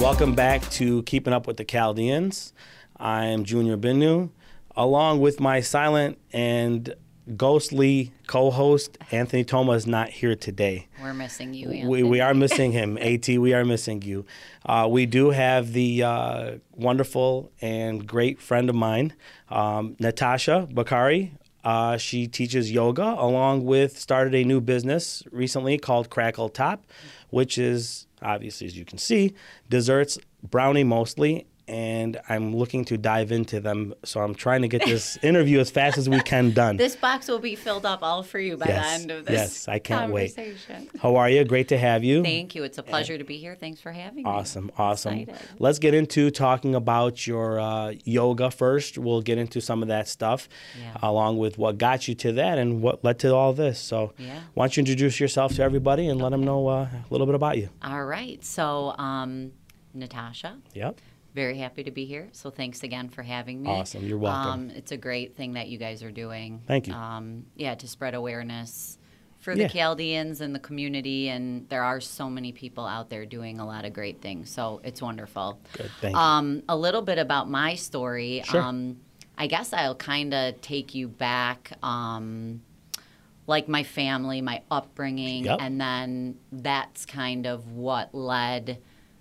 Welcome back to Keeping Up with the Chaldeans. I am Junior Binu, along with my silent and ghostly co-host Anthony Toma is not here today. We're missing you, Anthony. We, we are missing him. At, we are missing you. Uh, we do have the uh, wonderful and great friend of mine, um, Natasha Bakari. Uh, she teaches yoga along with started a new business recently called Crackle Top, which is obviously, as you can see, desserts, brownie mostly, and I'm looking to dive into them. So I'm trying to get this interview as fast as we can done. This box will be filled up all for you by Yes, the end of this yes, I can't wait. How are you? Great to have you. Thank you. It's a pleasure to be here. Thanks for having me. Awesome, awesome. Let's get into talking about your uh, yoga first. We'll get into some of that stuff, Yeah. along with what got you to that and what led to all this. So, Yeah. why don't you introduce yourself to everybody and let them know uh, a little bit about you? All right. So, um, Natasha, Yep. Very happy to be here. So, thanks again for having me. Awesome. You're welcome. Um, it's a great thing that you guys are doing. Thank you. Um, yeah, to spread awareness for Yeah. the Chaldeans and the community. And there are so many people out there doing a lot of great things. So, it's wonderful. Good. Thank you. Um, a little bit about my story. Sure. Um, I guess I'll kind of take you back, um, like my family, my upbringing, Yep. and then that's kind of what led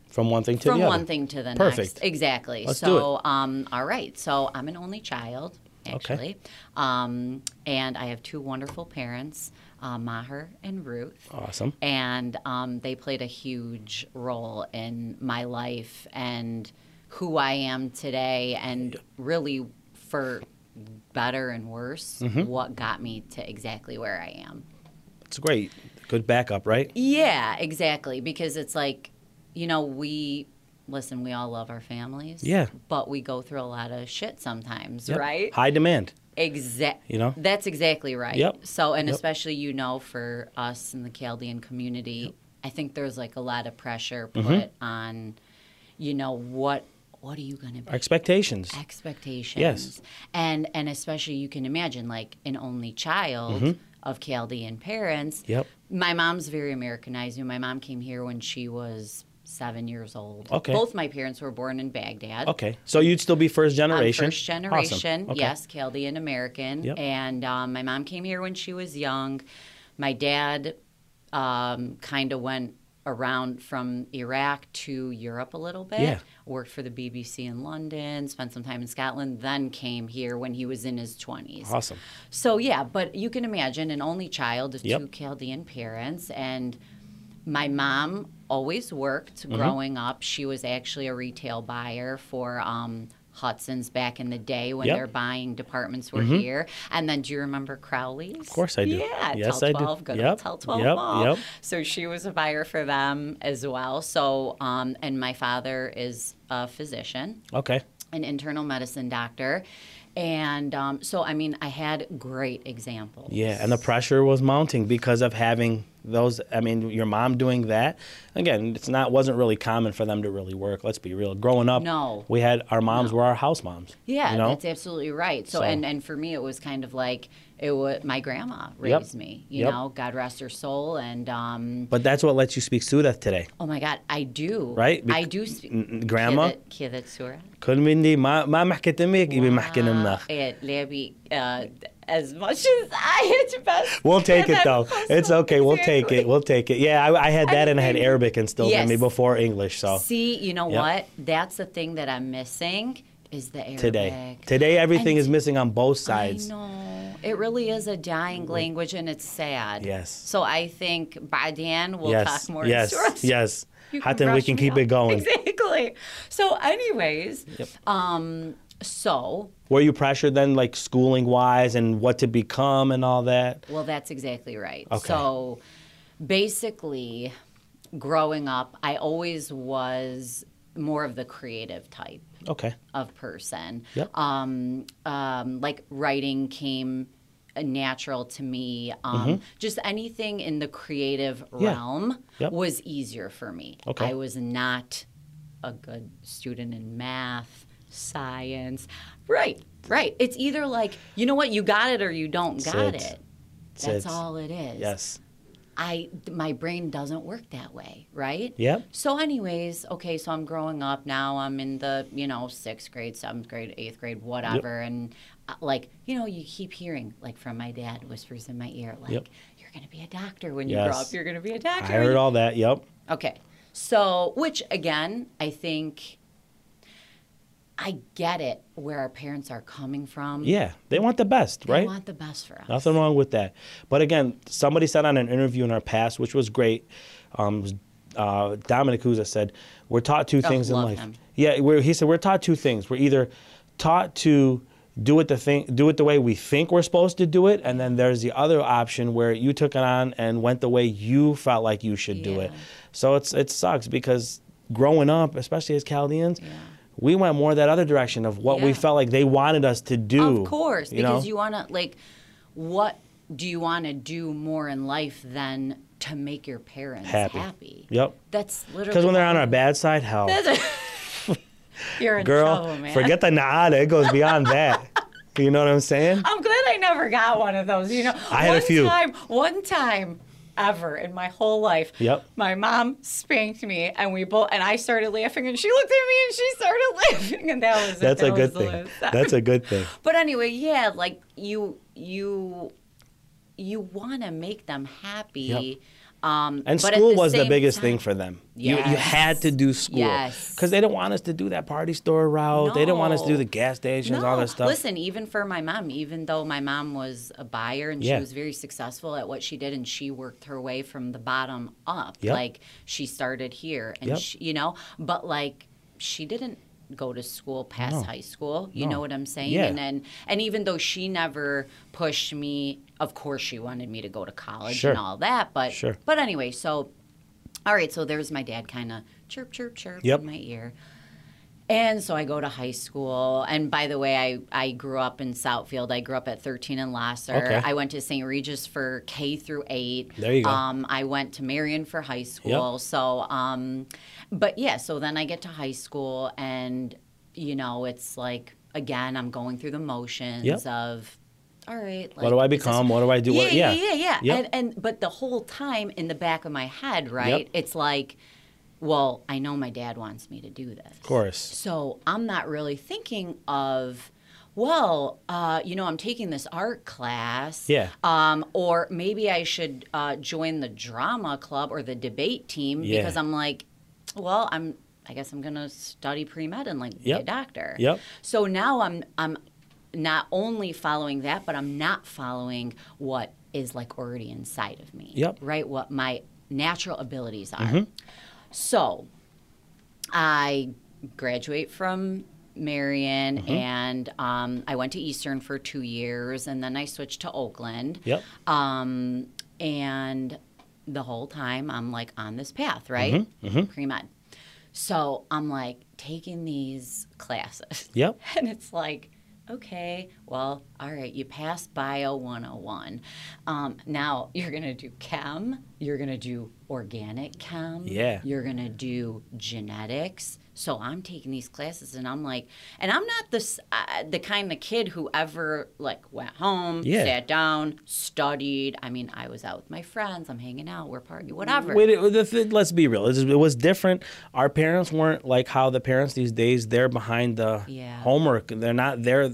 From one thing to from the one thing to the Perfect. next. Exactly. Let's do so, um, all right. So I'm an only child, Okay. actually, um, and I have two wonderful parents, uh, Maher and Ruth Awesome. and um, they played a huge role in my life and who I am today, and really for better and worse, Mm-hmm. what got me to exactly where I am. It's great. Good backup, right? Yeah, exactly. Because it's like, you know, we listen, we all love our families. Yeah. But we go through a lot of shit sometimes, Yep. right? High demand. Exact. You know? That's exactly right. Yep. So, and Yep. especially you know, for us in the Chaldean community, I think there's like a lot of pressure put Mm-hmm. on, you know, what what are you going to be? Expectations. Expectations. Yes. And and especially you can imagine like an only child of Chaldean parents. Mm-hmm. Yep. My mom's very Americanized. You know, my mom came here when she was seven years old. Okay. Both my parents were born in Baghdad. Okay. So you'd still be first I'm generation. first generation, Awesome. Okay. yes, Chaldean American. Yep. And um, my mom came here when she was young. My dad um, kind of went around from Iraq to Europe a little bit. Yeah. Worked for the BBC in London, spent some time in Scotland, then came here when he was in his 20s. Awesome. So yeah, but you can imagine an only child of Yep. two Chaldean parents, and my mom always worked Mm-hmm. growing up. She was actually a retail buyer for um, Hudson's back in the day when Yep. Mm-hmm. their buying departments were here. And then do you remember Crowley's? Of course I do. Yeah, Yes, Tel I do. 12, Good Yep, Tel 12 yep, Mall. yep. So she was a buyer for them as well. So, um, and my father is a physician Okay. an internal medicine doctor. And um, so, I mean, I had great examples. Yeah, and the pressure was mounting because of having those. I mean, your mom doing that. Again, it's not wasn't really common for them to really work. Let's be real. Growing up, No. we had our moms were our house moms. Yeah, you know? that's absolutely right. So, So- and and for me, it was kind of like it was my grandma Yep. raised me. You Yep. know, God rest her soul. And um, But that's what lets you speak Suda today, oh my God, I do. right? I Bec- do speak. n- grandma. كذا سورة. كل مني ما ما محكي امك يبي محكي امك. It Labby, uh, as much as I it's best. We'll take it that though. It's possible. okay. We'll take Exactly. it. We'll take it. Yeah, I, I had that and I had Anything. Arabic instilled in me Yes. before English. So See, you know Yep. what? That's the thing that I'm missing is the Arabic. today, today everything And is missing on both sides. I know. it really is a dying language and it's sad. Yes. So I think by then we'll yes. talk more yes. Yes. Yes. I think we can keep it going. Exactly. So, anyways, yep. um, so were you pressured then, like schooling wise, and what to become and all that? Well, that's exactly right. Okay. So, basically, growing up, I always was more of the creative type. Okay. of person. Yep. Um, um, like writing came natural to me. Um, Just anything in the creative Mm-hmm. Yeah. realm Yep. was easier for me. Okay. I was not a good student in math, science. Right, right. It's either like, you know what, you got it or you don't got it. it. That's That's it. all it is. Yes. I my brain doesn't work that way, right? Yep. So, anyways, okay, so I'm growing up now. I'm in the you know sixth grade, seventh grade, eighth grade, whatever, and uh, like you know, you keep hearing like from my dad whispers in my ear, like Yep. you're gonna be a doctor when you grow up. You're gonna be a doctor. I heard all that. Yep. Okay, so which again, I think. I get it where our parents are coming from. Yeah, they want the best, They right? They want the best for us. Nothing wrong with that. But again, somebody said on an interview in our past, which was great. Um, uh, Dominic Huza said, "We're taught two Oh, things in life." him. Yeah, we're, he said we're taught two things. We're either taught to do it the thing, do it the way we think we're supposed to do it, and then there's the other option where you took it on and went the way you felt like you should do it. So it's it sucks because growing up, especially as Chaldeans. Yeah. We went more that other direction of what we felt like they wanted us to do. Of course, you know? because you want to like, what do you want to do more in life than to make your parents Happy. happy? Yep. That's literally Because when they're on our bad side, hell, You're in girl, trouble, man. forget the nada. It goes beyond that. You know what I'm saying? I'm glad I never got one of those. You know, I had a one few. time, one time ever in my whole life. Yep. My mom spanked me, and we both, and I started laughing, and she looked at me, and she started laughing, and that was it. That's a That good was the thing. That's a good thing. But anyway, yeah, like you, you, you want to make them happy. Yep. Um, And school was the biggest time- thing for them. You, you had to do school. Yes. Because they didn't want us to do that party store route. They didn't want us to do the gas stations, No, all that stuff. listen, even for my mom, even though my mom was a buyer and Yeah. she was very successful at what she did, and she worked her way from the bottom up. Yep. Like she started here, and Yep. she, you know, but like she didn't go to school past No. high school. You No. know what I'm saying? Yeah. And then, and even though she never pushed me, of course she wanted me to go to college Sure. and all that. But Sure. but anyway, so all right, so there's my dad kind of chirp chirp chirp Yep. in my ear. And so I go to high school. And by the way, I, I grew up in Southfield. I grew up at 13 in Lahser. Okay. I went to St. Regis for K through 8. There you go. Um, I went to Marian for high school. So, um, but yeah, so then I get to high school and, you know, it's like, again, I'm going through the motions Yep. of, all right. What do I is this- become? What do I do? Yeah, What- yeah, yeah. yeah, yeah. Yep. And, and, but the whole time in the back of my head, right, it's like, well, I know my dad wants me to do this. Of course. So I'm not really thinking of, well, uh, you know, I'm taking this art class. Yeah. Um, or maybe I should uh, join the drama club or the debate team Yeah. because I'm like, well, I'm. I guess I'm gonna study pre med and like be a doctor. Yep. So now I'm I'm not only following that, but I'm not following what is like already inside of me. Yep. Right. What my natural abilities are. So I graduate from Marian Mm-hmm. and um, I went to Eastern for two years and then I switched to Oakland. Yep. Um, and the whole time I'm like on this path, right? Mm-hmm. Pre med. So I'm like taking these classes. Yep. And it's like, okay, well, all right, you passed Bio 101. Um, now you're going to do chem, you're going to do organic chem, Yeah. you're going to do genetics. So I'm taking these classes and I'm like, and I'm not this, uh, the kind of kid who ever like went home, Yeah. sat down, studied. I mean, I was out with my friends, I'm hanging out, we're partying, whatever. Wait, it- the th- let's be real. It was, it was different. Our parents weren't like how the parents these days. They're behind the Yeah. homework. They're not there.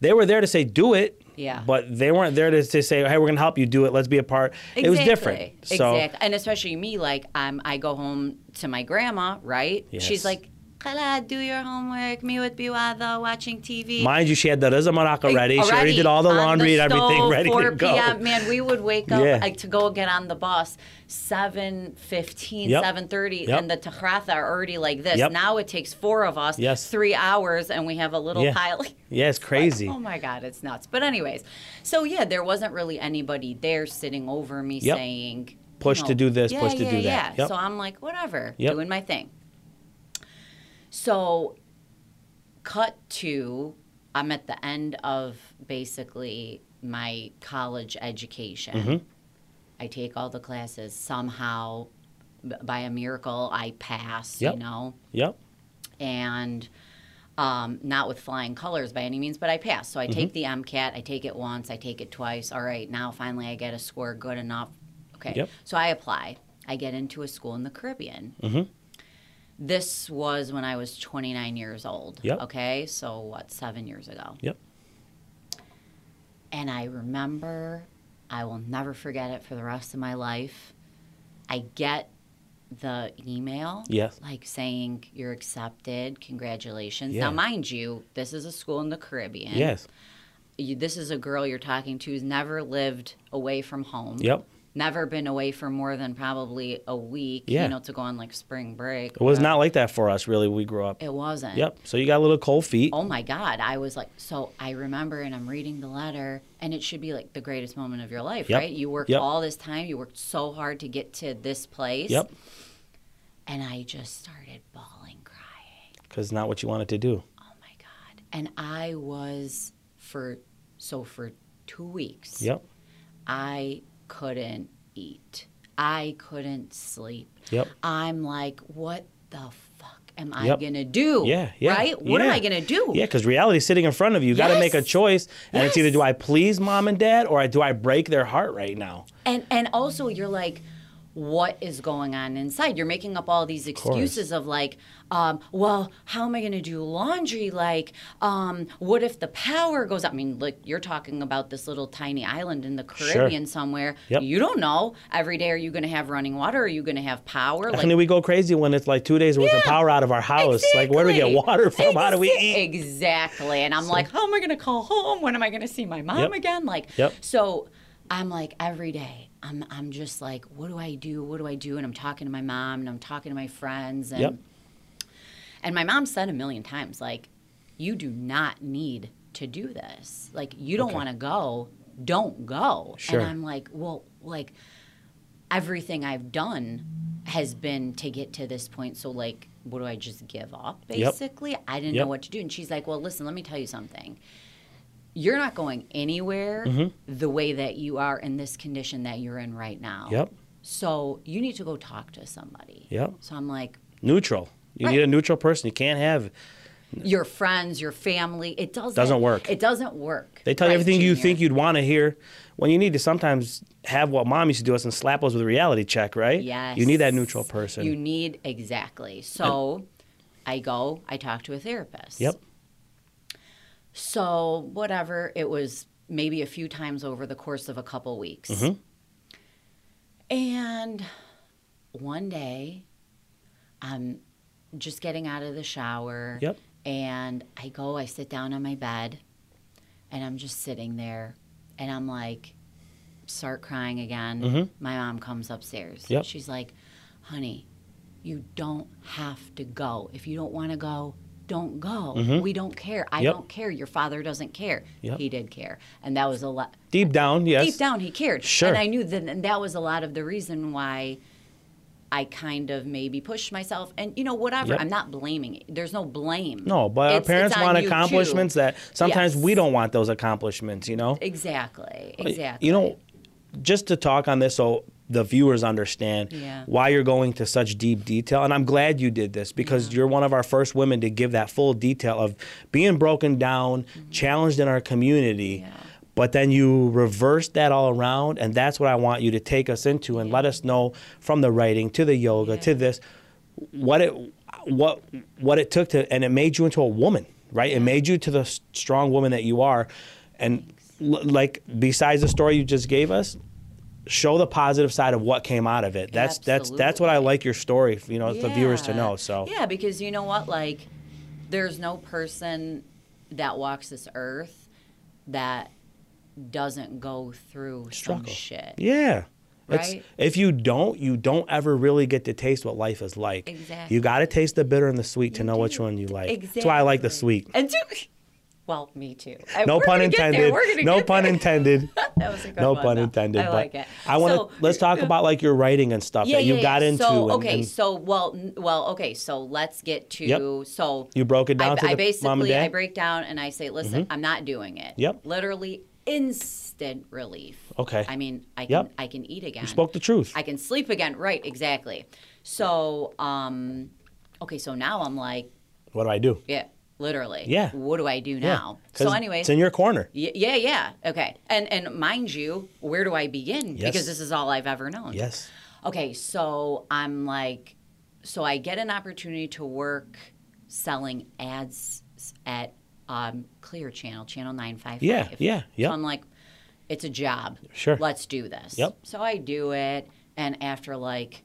They were there to say do it. Yeah. But they weren't there to, to say, hey, we're gonna help you do it. Let's be a part. It was different. Exactly. So Exactly. And especially me, like I'm, I go home to my grandma, right? Yes. She's like, Kala, do your homework. Me with Biwada watching TV. mind you, she had the Riza Maraka Like, ready. She already did all the laundry and everything ready 4 to go. PM. Man, we would wake up Yeah. like, to go get on the bus 7.15, Yep. 7.30, Yep. and the Tahratha are already like this. Yep. Now it takes four of us, Yes. three hours, and we have a little Yeah. pile. Yeah, it's crazy. Oh my God, it's nuts. But anyways, so yeah, there wasn't really anybody there sitting over me saying, you Push to do this, yeah, push to do that. Yeah. Yep. So I'm like, whatever, doing my thing. So, cut to, I'm at the end of basically my college education. Mm-hmm. I take all the classes. Somehow, b- by a miracle, I pass, Yep. you know? Yep. and um, not with flying colors by any means, but I pass. So I Mm-hmm. take the MCAT, I take it once, I take it twice. All right, now finally I get a score good enough. Okay. Yep. So I apply. I get into a school in the Caribbean. Mm-hmm. This was when I was 29 years old. Yep. Okay. So what, seven years ago? Yep. And I remember, I will never forget it for the rest of my life. I get the email, Yes. like saying you're accepted, congratulations. Yeah. Now, mind you, this is a school in the Caribbean. Yes. You, this is a girl you're talking to who's never lived away from home. Yep. Never been away for more than probably a week, Yeah. you know, to go on like spring break. It was not like that for us, really. We grew up. It wasn't. Yep. So you got a little cold feet. Oh my God. I was like, so I remember and I'm reading the letter, and it should be like the greatest moment of your life, Yep. right? You worked Yep. all this time, you worked so hard to get to this place. Yep. And I just started bawling, crying. Because not what you wanted to do. Oh my God. And I was for, so for two weeks, Yep. I couldn't eat. I couldn't sleep. Yep. I'm like, what the fuck am I Yep. going to do? Yeah, yeah, Right? What am. I going to do? Yeah, because reality's sitting in front of you. You got to make a choice, and it's either do I please mom and dad or do I break their heart right now? And and also you're like, what is going on inside? You're making up all these excuses of like, um, well, how am I going to do laundry? Like, um, what if the power goes out? I mean, look, you're talking about this little tiny island in the Caribbean somewhere. Yep. You don't know. Every day, are you going to have running water? Are you going to have power? and then we go crazy when it's like two days worth of power out of our house. Like, where do we get water from? How do we eat? Exactly. And I'm like, how am I going to call home? When am I going to see my mom Yep. again? Like, Yep. so I'm like, every day, I'm, I'm just like, what do I do? What do I do? And I'm talking to my mom and I'm talking to my friends. And, Yep. and my mom said a million times, like, you do not need to do this. Like, you don't Okay. want to go, don't go. Sure. And I'm like, well, like, everything I've done has been to get to this point. So, like, what do I just give up, Yep. basically? I didn't Yep. know what to do. And she's like, well, listen, let me tell you something. You're not going anywhere Mm-hmm. the way that you are in this condition that you're in right now. Yep. So, you need to go talk to somebody. Yep. So, I'm like, Neutral. You Right. need a neutral person. You can't have. your friends, your family, it doesn't, Doesn't work. It doesn't work. They tell you Right, everything you think you'd want to hear. When you need to sometimes have what mom used to do us and slap us with a reality check, right? Yes. You need that neutral person. You need exactly. So I go, I talk to a therapist. Yep. So whatever, it was maybe a few times over the course of a couple weeks. Mhm. And one day, I'm just getting out of the shower. Yep. And I go, I sit down on my bed, and I'm just sitting there, and I'm like, start crying again. Mhm. My mom comes upstairs. Yep. She's like, honey, you don't have to go. If you don't want to go, don't go. Mhm. We don't care. I Yep. don't care. Your father doesn't care. Yep. He did care. And that was a lot. Deep down, yes. Deep down, he cared. Sure. And I knew that and that was a lot of the reason why I kind of maybe pushed myself. And, you know, whatever. Yep. I'm not blaming it. There's no blame. No, but our parents want you, too. accomplishments that sometimes Yes. we don't want those accomplishments, you know? Exactly. Exactly. You know, just to talk on this so the viewers understand Yeah. why you're going to such deep detail. And I'm glad you did this because you're one of our first women to give that full detail of being broken down, mm-hmm. challenged in our community. Yeah. But then you reverse that all around, and that's what I want you to take us into and let us know from the writing to the yoga to this what it what what it took to and it made you into a woman right it made you to the strong woman that you are and l- like besides the story you just gave us show the positive side of what came out of it that's that's that's what i like your story you know the viewers to know so Yeah, because you know what? Like, there's no person that walks this earth that doesn't go through Struggle. some shit. yeah It's, Right? if you don't, you don't ever really get to taste what life is like. Exactly. You got to taste the bitter and the sweet to You know which one you like. Exactly. That's why I like the sweet. And do, well, me too. No we're pun gonna get there. intended. No pun there. intended. that was a good no one, pun though. intended. I but like it. I want to So- let's talk about like your writing and stuff yeah, that you yeah, got yeah. into. So and- okay, and so well, well, okay, so let's get to Yep. so you broke it down I, to I the basically mom and dad. Mm-hmm. I break down and I say, listen, I'm not doing it. Yep. Literally instant relief. Okay. I mean, I can Yep. I can eat again. you spoke the truth. I can sleep again. Right, exactly. So, um, okay, so now I'm like, what do I do? yeah, literally. Yeah. What do I do Yeah. So, anyways, it's in your corner. Y- yeah, yeah. Okay. And and mind you, where do I begin? Yes. Because this is all I've ever known. Yes. Okay, so I'm like so I get an opportunity to work selling ads at um, Clear Channel, Channel 955. Yeah, yeah, yep. So I'm like it's a job. Sure. Let's do this. Yep. So I do it and after like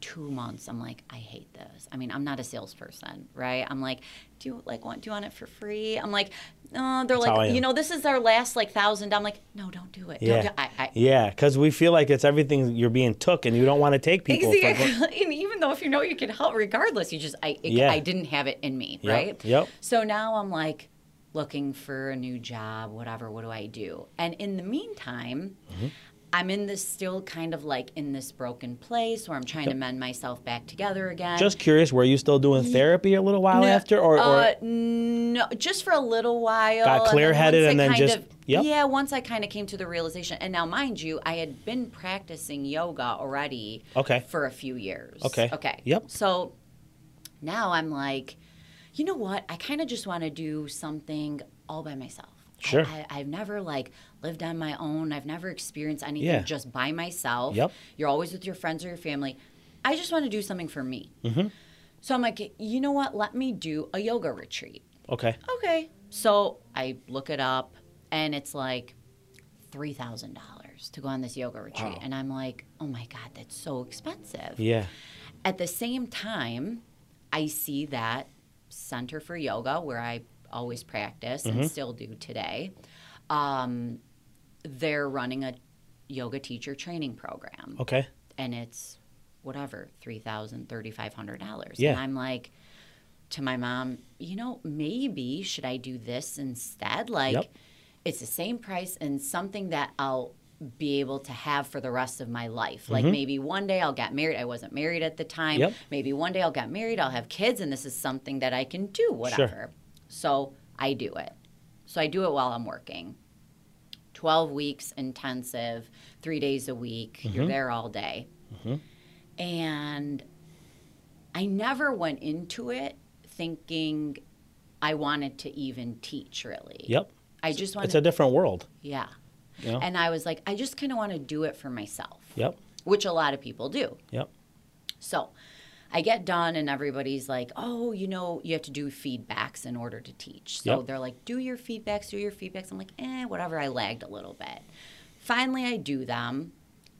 two months i'm like i hate this i mean i'm not a salesperson right i'm like do you like want do you want it for free i'm like no they're how I like you know this is our last like thousand i'm like no don't do it Yeah. don't do, I, I, Yeah, because we feel like it's everything you're being took, and you don't want to take people. Exactly. and even though if you know you can help regardless you just i it, Yeah. i didn't have it in me Yep, right yep. so now i'm like looking for a new job whatever what do i do and in the meantime Mm-hmm. I'm in this still kind of like in this broken place where i'm trying to mend myself back together again Just curious, were you still doing therapy a little while No, after, or, or uh, no, just for a little while. Got clear-headed once and then just- of- yep. yeah. Once I kind of came to the realization, and now mind you, I had been practicing yoga already. Okay. For a few years. Okay. Okay. Yep. So now I'm like, you know what? I kind of just want to do something all by myself. Sure. I, I've never like lived on my own. I've never experienced anything Yeah. just by myself. Yep. You're always with your friends or your family. I just want to do something for me. Mm-hmm. So I'm like, you know what? Let me do a yoga retreat. okay, Okay. So I look it up and it's like $3,000 to go on this yoga retreat. Wow. And I'm like, oh my God, that's so expensive. yeah, At the same time, I see that Center for Yoga, where I always practice Mm-hmm. and still do today, um, they're running a yoga teacher training program. Okay, and it's whatever three thousand thirty five hundred dollars. Yeah. and i'm like to my mom you know maybe should i do this instead? Like Yep. it's the same price and something that i'll be able to have for the rest of my life. Mm-hmm. like maybe one day i'll get married. I wasn't married at the time. Yep. maybe one day i'll get married. I'll have kids and this is something that i can do whatever. So i do it. So i do it while i'm working 12 weeks intensive, three days a week. You're Mm-hmm. there all day. And I never went into it thinking I wanted to even teach, really. yep. I just wanted, It's a different world. yeah. Know? And I was like, I just kind of want to do it for myself, Yep, which a lot of people do. yep, So I get done, and everybody's like, oh, you know, you have to do feedbacks in order to teach. So Yep. they're like, do your feedbacks, do your feedbacks. I'm like, eh, whatever. I lagged a little bit. Finally, I do them.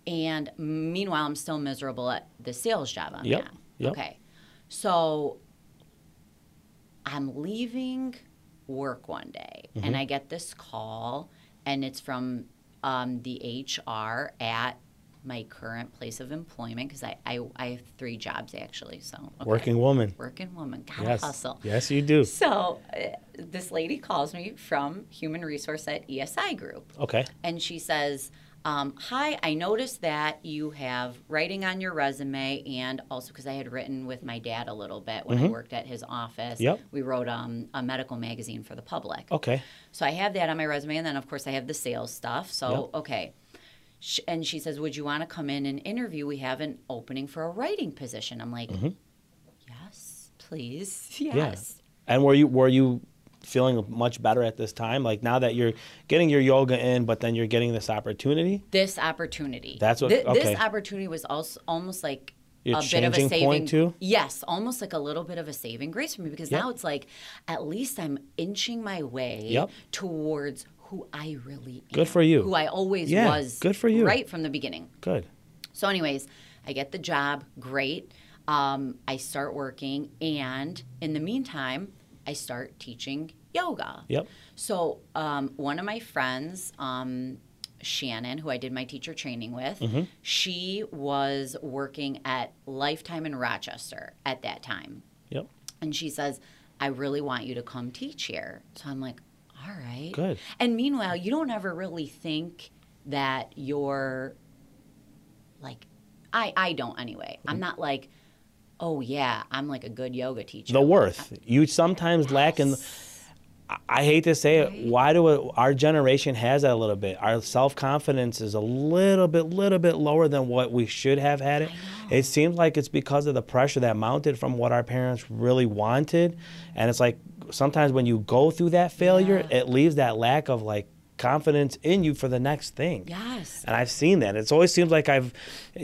And meanwhile, I'm still miserable at the sales job I'm Yep, at. yep. Okay. So I'm leaving work one day Mm-hmm. and I get this call, and it's from um, the HR at my current place of employment because I, I, I have three jobs actually. So, okay. working woman. Working woman. Gotta Yes, hustle. yes, you do. So, uh, this lady calls me from Human Resource at ESI Group Okay, and she says, um, "Hi, I noticed that you have writing on your resume, and also because I had written with my dad a little bit when I worked at his office. Mm-hmm. Yep. We wrote um, a medical magazine for the public. okay, So I have that on my resume, and then of course I have the sales stuff. So Yep. okay." Sh- And she says, "Would you want to come in and interview? We have an opening for a writing position." I'm like, mm-hmm. "Yes, please, yes." And were you were you feeling much better at this time? Like now that you're getting your yoga in, but then you're getting this opportunity. this opportunity. That's what- Thi- okay. This opportunity was also almost like Your a bit of a saving. point, too? Yes, almost like a little bit of a saving grace for me because Yep. now it's like at least I'm inching my way Yep. towards who I really am. Good for you. Who I always Yeah, was. good for you. Right from the beginning. Good. So, anyways, I get the job. Great. Um, I start working, and in the meantime, I start teaching yoga. Yep. So, um, one of my friends, um, Shannon, who I did my teacher training with, Mm-hmm. she was working at Lifetime in Rochester at that time. Yep. And she says, I really want you to come teach here. So I'm like, all right. Good. And meanwhile, you don't ever really think that you're like, I, I don't anyway. I'm not like, oh yeah, I'm like a good yoga teacher. The worth you sometimes lack in. I- I hate to say it. Why do it, our generation has that a little bit? Our self confidence is a little bit, little bit lower than what we should have had it. It seems like it's because of the pressure that mounted from what our parents really wanted, and it's like sometimes when you go through that failure, Yeah. it leaves that lack of like confidence in you for the next thing. Yes. And I've seen that. It's always seems like I've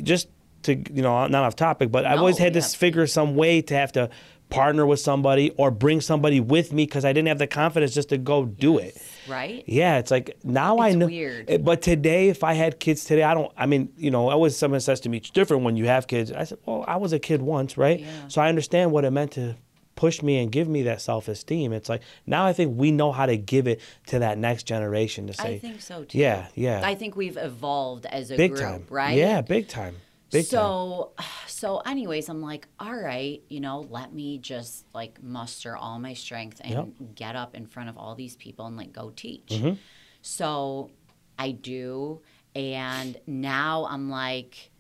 just to you know not off topic, but I've always No, had to figure some way to have to partner with somebody or bring somebody with me because I didn't have the confidence just to go do it. Right? Yeah, it's like now I know. weird. eh, But today, if I had kids today, I don't. I mean, you know, always someone says to me, "It's different when you have kids." I said, "Well, I was a kid once, right? Yeah. So I understand what it meant to push me and give me that self-esteem. It's like now I think we know how to give it to that next generation to say, I think so too. yeah, yeah, I think we've evolved as a big group, time, right? Yeah, big time, big time. so so anyways i'm like all right you know let me just like muster all my strength and Yep. get up in front of all these people and like go teach Mm-hmm. so i do and now i'm like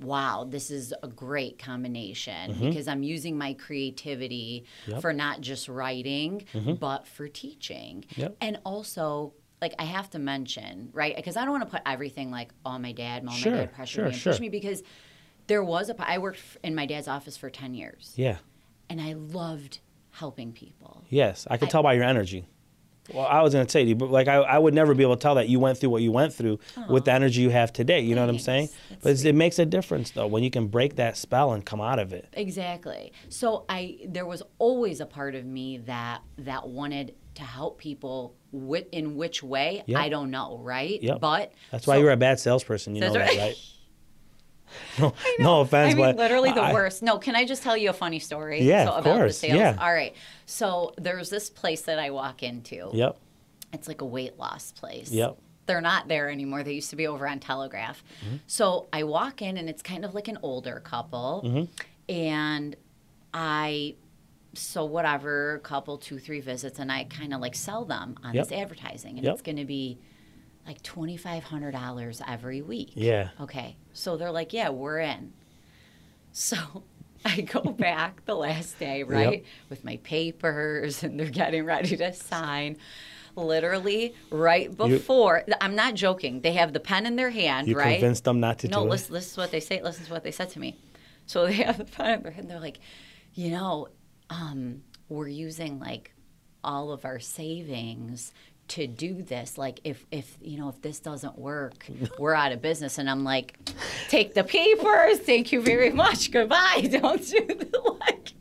wow this is a great combination because i'm using my creativity Mm-hmm. Yep. Mm-hmm. for not just writing but for teaching Yep. and also like I have to mention, right? Because I don't want to put everything like on my dad, mom, Sure, my dad pressure sure, me and sure. push me because there was a I worked in my dad's office for 10 years yeah, and I loved helping people. yes, I could I- tell by your energy. Well, I was gonna say to you, but like I, I would never be able to tell that you went through what you went through with the energy you have today. You know what I'm saying? That's But it's, it makes a difference though when you can break that spell and come out of it. Exactly. So I there was always a part of me that that wanted to help people with in which way Yep. I don't know, right? Yep. But That's why so- you're a bad salesperson. You know that, right. No, no offense, I mean, but literally the I- worst. No, can I just tell you a funny story? Yeah, so of about course, the sales. yeah. All right. So there's this place that I walk into. Yep. It's like a weight loss place. Yep. They're not there anymore. They used to be over on Telegraph. Mm-hmm. So I walk in and it's kind of like an older couple. Mm-hmm. And I, so whatever, couple, two, three visits, and I kind of like sell them on Yep. this advertising. And Yep. it's going to be like $2,500 every week. Yeah. Okay. So they're like, yeah, we're in. So I go back the last day, right, with my papers, and they're getting ready to sign. Literally, right before, I'm not joking. They have the pen in their hand, You right? convinced them not to no, listen, listen to what they say. Listen to what they said to me. So they have the pen in their hand. They're like, you know, um, we're using like all of our savings to do this. Like, if if you know, if this doesn't work, we're out of business. And I'm like, take the papers. Thank you very much. Goodbye. Don't do the like.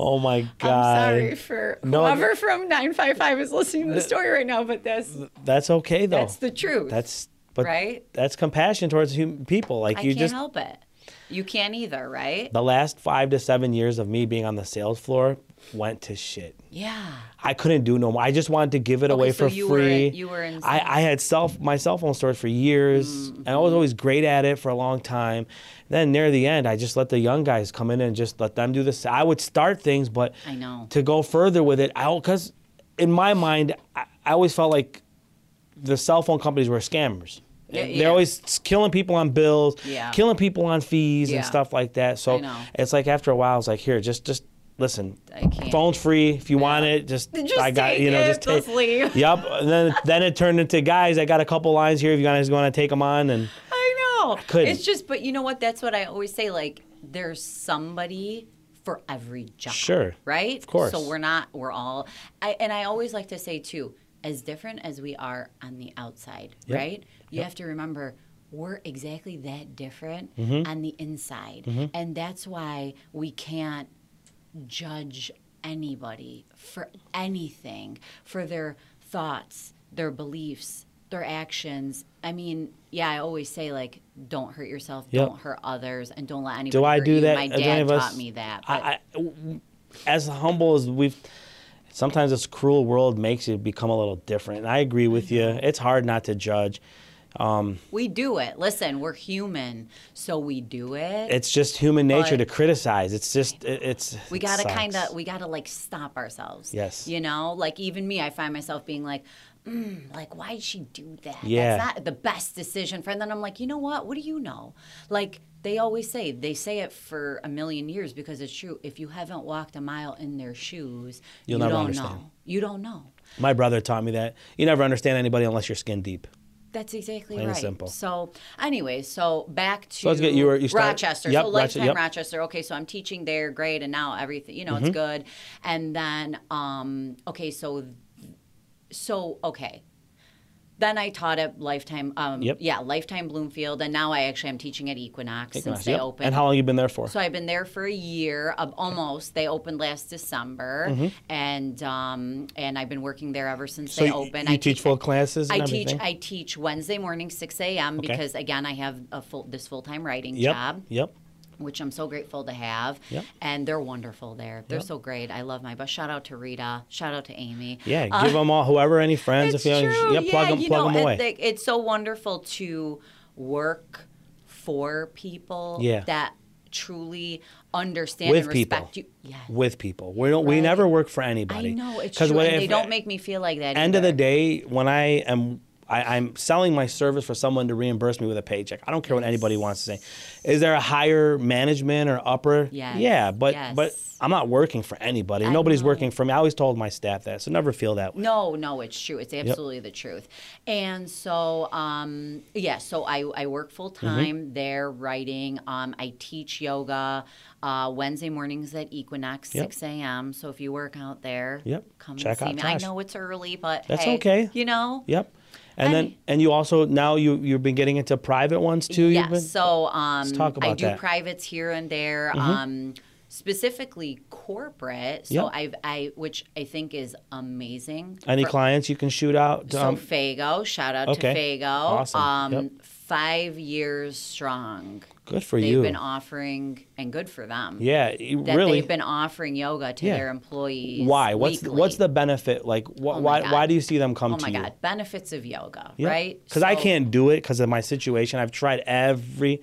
Oh my God. I'm sorry for No, whoever from 955 is listening to the story right now, but that's That's okay though. that's the truth. That's but right. that's compassion towards hum- people. Like I you can't just help it. You can't either, right? the last five to seven years of me being on the sales floor went to shit. Yeah. I couldn't do no more. I just wanted to give it oh, away so for you were free. in- you were in I, I had self my cell phone stores for years, mm-hmm. and I was always great at it for a long time. Then near the end, I just let the young guys come in and just let them do this. I would start things, but I know. to go further with it, I because in my mind, I, I always felt like the cell phone companies were scammers. Yeah, They're yeah. always killing people on bills, Yeah. killing people on fees and stuff like that. So it's like after a while, it's like here, just just listen. Phone's free if you want it. Just, Just I got you know it, just take. leave. Yep. And then then it turned into guys. I got a couple lines here if you guys want to take them on and I know. couldn't. It's just, but you know what? That's what I always say. Like, there's somebody for every job. Sure. Right? Of course. So we're not, we're all, I, and I always like to say too, as different as we are on the outside, Yep. right? You have to remember we're exactly that different Mm-hmm. on the inside. And that's why we can't judge anybody for anything, for their thoughts, their beliefs, their actions. I mean, yeah, I always say like, don't hurt yourself, Yep. don't hurt others, and don't let anybody. do I do you. that? My dad taught us- me that. But I, I, as humble as we've, sometimes this cruel world makes you become a little different. And I agree with you. It's hard not to judge. we do it. Listen, we're human, so we do it. It's just human nature to criticize. It's just it, it's. we gotta kind of we gotta like stop ourselves Yes. you know like even me i find myself being like mm, like why did she do that Yeah. that's not the best decision for and then i'm like you know what what do you know like they always say they say it for a million years because it's true if you haven't walked a mile in their shoes You'll you never don't understand. know you don't know My brother taught me that you never understand anybody unless you're skin deep. That's exactly Plain right. simple. So, anyway, so back to let's get- you were- you start- Rochester. yep, so, lifetime yep. Rochester. Okay, so I'm teaching there, great, and now everything, you know, Mm-hmm. it's good. And then, um, okay, so, so okay. Then I taught at Lifetime, um, Yep. yeah, Lifetime Bloomfield, and now I actually am teaching at Equinox, since they yep. opened. And how long you been there for? So I've been there for a year, uh, almost. They opened last December, Mm-hmm. and um, and I've been working there ever since so they opened. you I teach full classes and I teach. everything? I teach Wednesday morning, six a.m. Okay. Because again, I have a full this full time writing yep. job, Yep. Which I'm so grateful to have. Yep. And they're wonderful there. They're Yep. so great. I love my bus. Shout out to Rita. Shout out to Amy. Yeah, uh, give them all, whoever, any friends, if you true. yeah, plug yeah, them, you plug know, them away. they- it's so wonderful to work for people Yeah. that truly understand With and people. respect you. Yes. with people. We don't. We never work for anybody. I know it's true. if- they don't make me feel like that. End of the day, when I am, I, I'm selling my service for someone to reimburse me with a paycheck. I don't care what anybody wants to say. Is there a higher management or upper? Yes, Yeah, but but. I'm not working for anybody. I Nobody's know. working for me. I always told my staff that, so never feel that way. No, no, it's true. It's absolutely the truth. And so, um, yeah, so I, I work full Mm-hmm. time there writing. Um, I teach yoga uh, Wednesday mornings at Equinox, Yep. 6 a.m. So if you work out there, Yep. come Check see me. I know it's early, but That's hey, okay. You know? Yep. And And- then and you also now you you've been getting into private ones too. Yes. been- So um, talk I about do that. Mm-hmm. privates here and there. Um, specifically corporate. So Yep. I've I which I think is amazing. any for- clients you can shoot out. So Um, Fago, shout out okay. to Fago. Awesome. Um, Yep. Five years strong. Good for you. They've been offering, and good for them. yeah, That really. they've been offering yoga to Yeah. their employees. why? What's weekly. what's the benefit? Like, wh- Oh why God. why do you see them come to? Oh to my you? God! Benefits of yoga, Yeah. right? Because I can't do it because of my situation. I've tried every.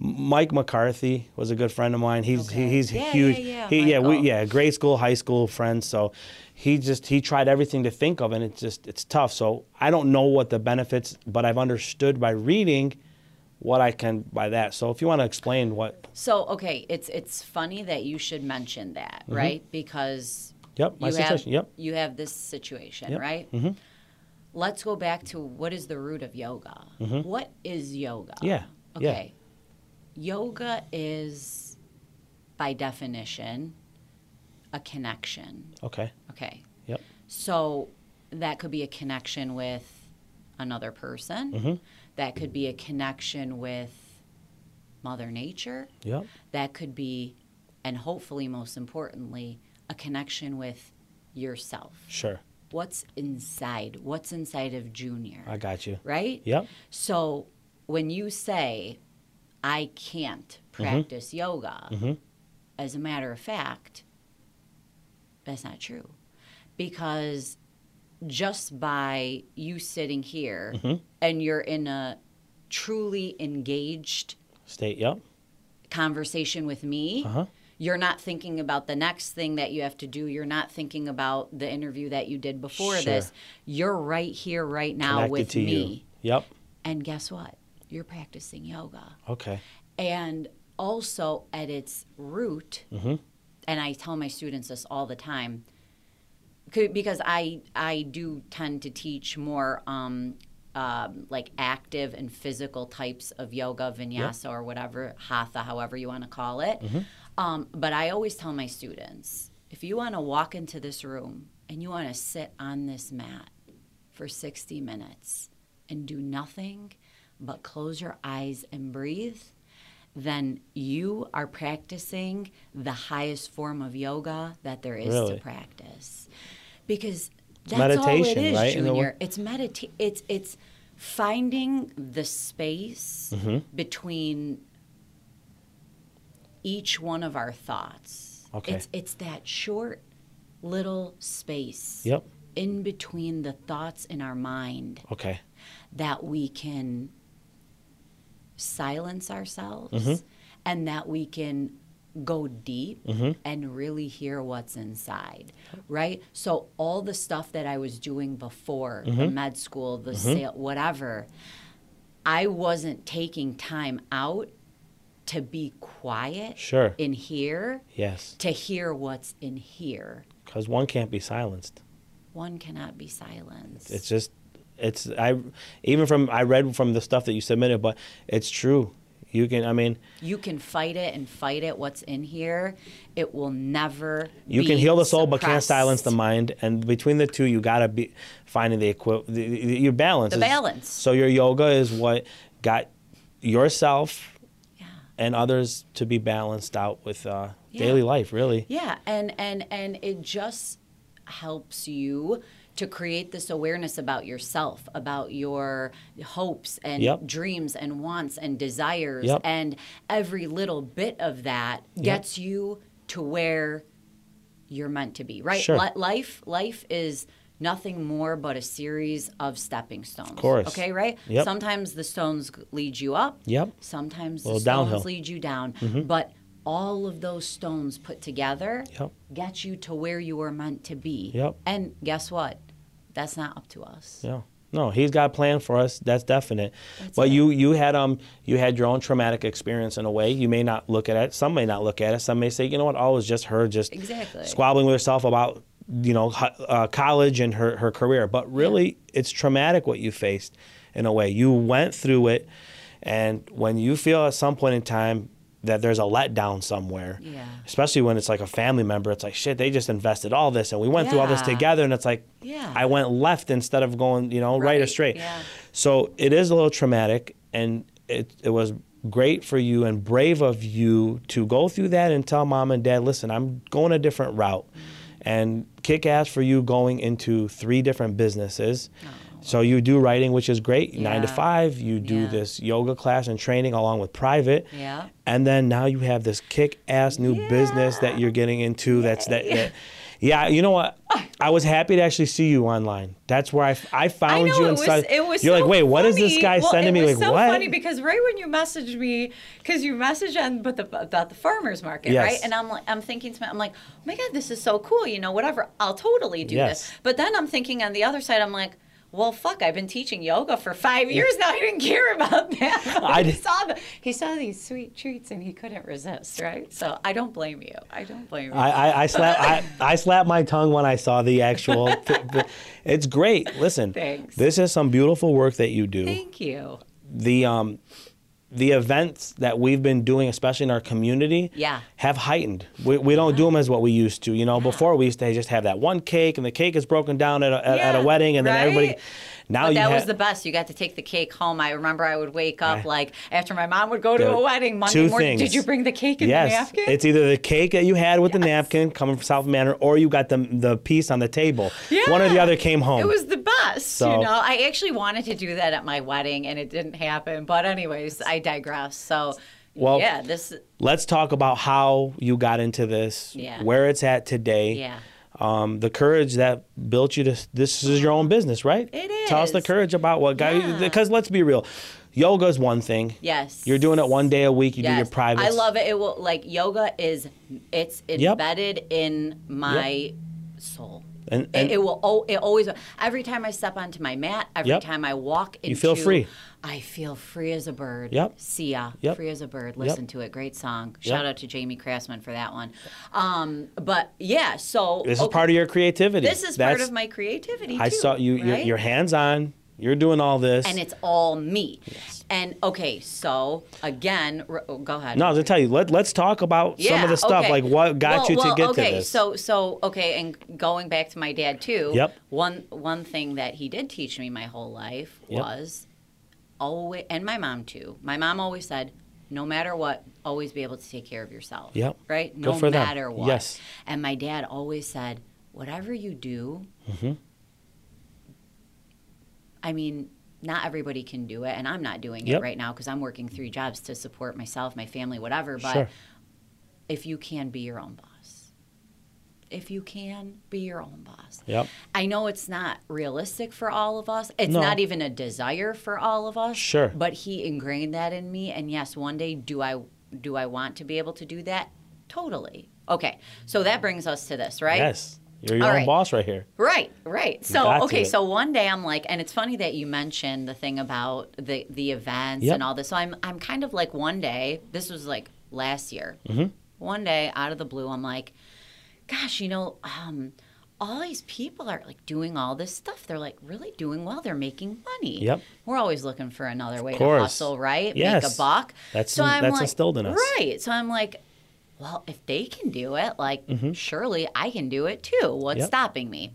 Mike McCarthy was a good friend of mine. He's he, Hmm. He's Yeah, huge. yeah, yeah, He, yeah, we, yeah, grade school, high school friends. So he just he tried everything to think of, and it's just it's tough. So I don't know what the benefits, but I've understood by reading what I can by that. So if you want to explain what, So okay, it's it's funny that you should mention that, right? Because yep, my you situation. have Yep. you have this situation, Yep. right? Mhm. Let's go back to what is the root of yoga? What is yoga? Mm-hmm. Yeah, yeah. Okay. Yoga is by definition a connection. Okay. Okay. Yep. So that could be a connection with another person. That could be a connection with Mother Nature. Yep. That could be, and hopefully most importantly, a connection with yourself. Sure. What's inside? What's inside of Junior? I got you. right? Yep. So when you say, I can't practice yoga, Mhm. as a matter of fact, that's not true. Because just by you sitting here Mhm. and you're in a truly engaged State. Yep. conversation with me, Uh huh. you're not thinking about the next thing that you have to do. You're not thinking about the interview that you did before Sure. this. You're right here, right now Connected with me. you. Yep. And guess what? You're practicing yoga. Okay. And also, at its root, Mhm. and I tell my students this all the time, because I I do tend to teach more um, um, like active and physical types of yoga, vinyasa, or whatever hatha, however you want to call it. Um, but I always tell my students, if you want to walk into this room and you want to sit on this mat for 60 minutes and do nothing but close your eyes and breathe, then you are practicing the highest form of yoga that there is Really? to practice. Because that's all it is, right? Junior. It's medita- it's it's finding the space Mm-hmm. between each one of our thoughts. Okay. It's it's that short little space Yep. in between the thoughts in our mind Okay. that we can silence ourselves Mhm. and that we can go deep Mhm. and really hear what's inside, right? So all the stuff that I was doing before, the Mm-hmm. med school, the sale, whatever, I wasn't taking time out to be quiet Sure. in here Yes. to hear what's in here. Because one can't be silenced. One cannot be silenced. It's just It's I even from I read from the stuff that you submitted, but it's true. You can. I mean, You can fight it and fight it. What's in here, it will never. you can heal the soul, but can't silence the mind. And between the two, you gotta be finding the equi- the, the, your balance. The is- balance. So your yoga is what got yourself Yeah. and others to be balanced out with uh, Yeah. daily life. Really. Yeah, and and and it just helps you to create this awareness about yourself, about your hopes and Yep. dreams and wants and desires Yep. and every little bit of that gets you to where you're meant to be, right? Sure. Li- life life is nothing more but a series of stepping stones. Of course. Okay, right? Yep. Sometimes the stones lead you up. Yep. Sometimes the stones downhill. lead you down. Mm-hmm. But all of those stones put together Yep. get you to where you were meant to be. Yep. And guess what? That's not up to us. Yeah. No, he's got a plan for us. That's definite. That's but it. you you had um you had your own traumatic experience in a way. You may not look at it. Some may not look at it. Some may say, you know what? Oh, it was just her just Exactly. squabbling with herself about you know uh, college and her her career. But really, it's traumatic what you faced in a way. You went through it, and when you feel at some point in time that there's a letdown somewhere, Yeah. especially when it's like a family member, it's like shit. They just invested all this, and we went through all this together, and it's like Yeah. I went left instead of going, you know, right, or straight. yeah. So it is a little traumatic, and it it was great for you and brave of you to go through that and tell mom and dad, listen, I'm going a different route, mm. and kick ass for you going into three different businesses. Oh. So you do writing, which is great, nine to five. You do Yeah. this yoga class and training along with private. Yeah. And then now you have this kick ass new business that you're getting into. That's that, that. Yeah, you know what? I was happy to actually see you online. That's where I, I found I know you it and was. It was. You're so like, wait, what is this guy well, sending it me? was Like, so what? funny because right when you messaged me, because you messaged on but the, about the farmers market, Yes. right? And I'm like, I'm thinking I'm like, oh my god, this is so cool. You know, whatever. I'll totally do Yes. this. But then I'm thinking on the other side, I'm like. Well, fuck! I've been teaching yoga for five years now. I didn't care about that. I he saw the he saw these sweet treats and he couldn't resist, right? So I don't blame you. I don't blame you. I, I, I slap I, I slapped my tongue when I saw the actual. it's great. Listen, Thanks. this is some beautiful work that you do. Thank you. the um, the events that we've been doing, especially in our community, Yeah. have heightened. We, we don't do them as what we used to. You know, before we used to just have that one cake, and the cake is broken down at a, at, at a wedding, and then everybody. Now But that was the best. You got to take the cake home. I remember I would wake up Right. like after my mom would go to a wedding Monday two morning. Did you bring the cake in yes, the napkin? it's either the cake that you had with the napkin coming from South Manor, or you got the the piece on the table. yeah. One or the other came home. It was the best. So- you know, I actually wanted to do that at my wedding and it didn't happen. But anyways, I digress. So Well, yeah, this Let's talk about how you got into this, Yeah. where it's at today. yeah. Um, the courage that built you to this is your own business, right? It is. Tell us the courage about what got Yeah. because let's be real, yoga is one thing. Yes. You're doing it one day a week. You do your private. I love it. It will like yoga is it's embedded in my soul. And, It, and it will. Oh, it always. Every time I step onto my mat, every Yep. time I walk into, You feel free. I feel free as a bird. Yep. Sia. Yep. Free as a bird. Listen to it. Great song. Yep. Shout out to Jamie Craftsman for that one. Um, but yeah, so this is part of your creativity. This is part of my creativity. I too, saw you. You're, you're hands on. You're doing all this. and it's all me. Yes. And okay, so again, r- oh, go ahead. no, I was gonna tell you. Let Let's talk about some of the stuff, okay. like what got Well- you well, to get okay, to this. So so okay, and going back to my dad too. Yep. One one thing that he did teach me my whole life Yep. was always, and my mom too. My mom always said, no matter what, always be able to take care of yourself. Yep. Right. Good no for them. matter what. Yes. And my dad always said, whatever you do. Mm-hmm. I mean. Not everybody can do it, and I'm not doing Yep. it right now because I'm working three jobs to support myself, my family, whatever. But Sure. if you can be your own boss. If you can be your own boss. Yep. I know it's not realistic for all of us. It's No. not even a desire for all of us. Sure. But he ingrained that in me and yes, one day do I do I want to be able to do that? Totally. Okay. So that brings us to this, right? Yes. You're your All own right. boss right here. Right, right. So okay, so one day I'm like, and it's funny that you mentioned the thing about the the events Yep. and all this. So I'm I'm kind of like one day. This was like last year. Mm-hmm. One day out of the blue, I'm like, gosh, you know, um, all these people are like doing all this stuff. They're like really doing well. They're making money. Yep. We're always looking for another way to hustle, right? Make Yes. a buck. That's in- that's instilled in us. Right. So I'm like, well, if they can do it, like Mm-hmm. surely I can do it too. What's Yep. stopping me?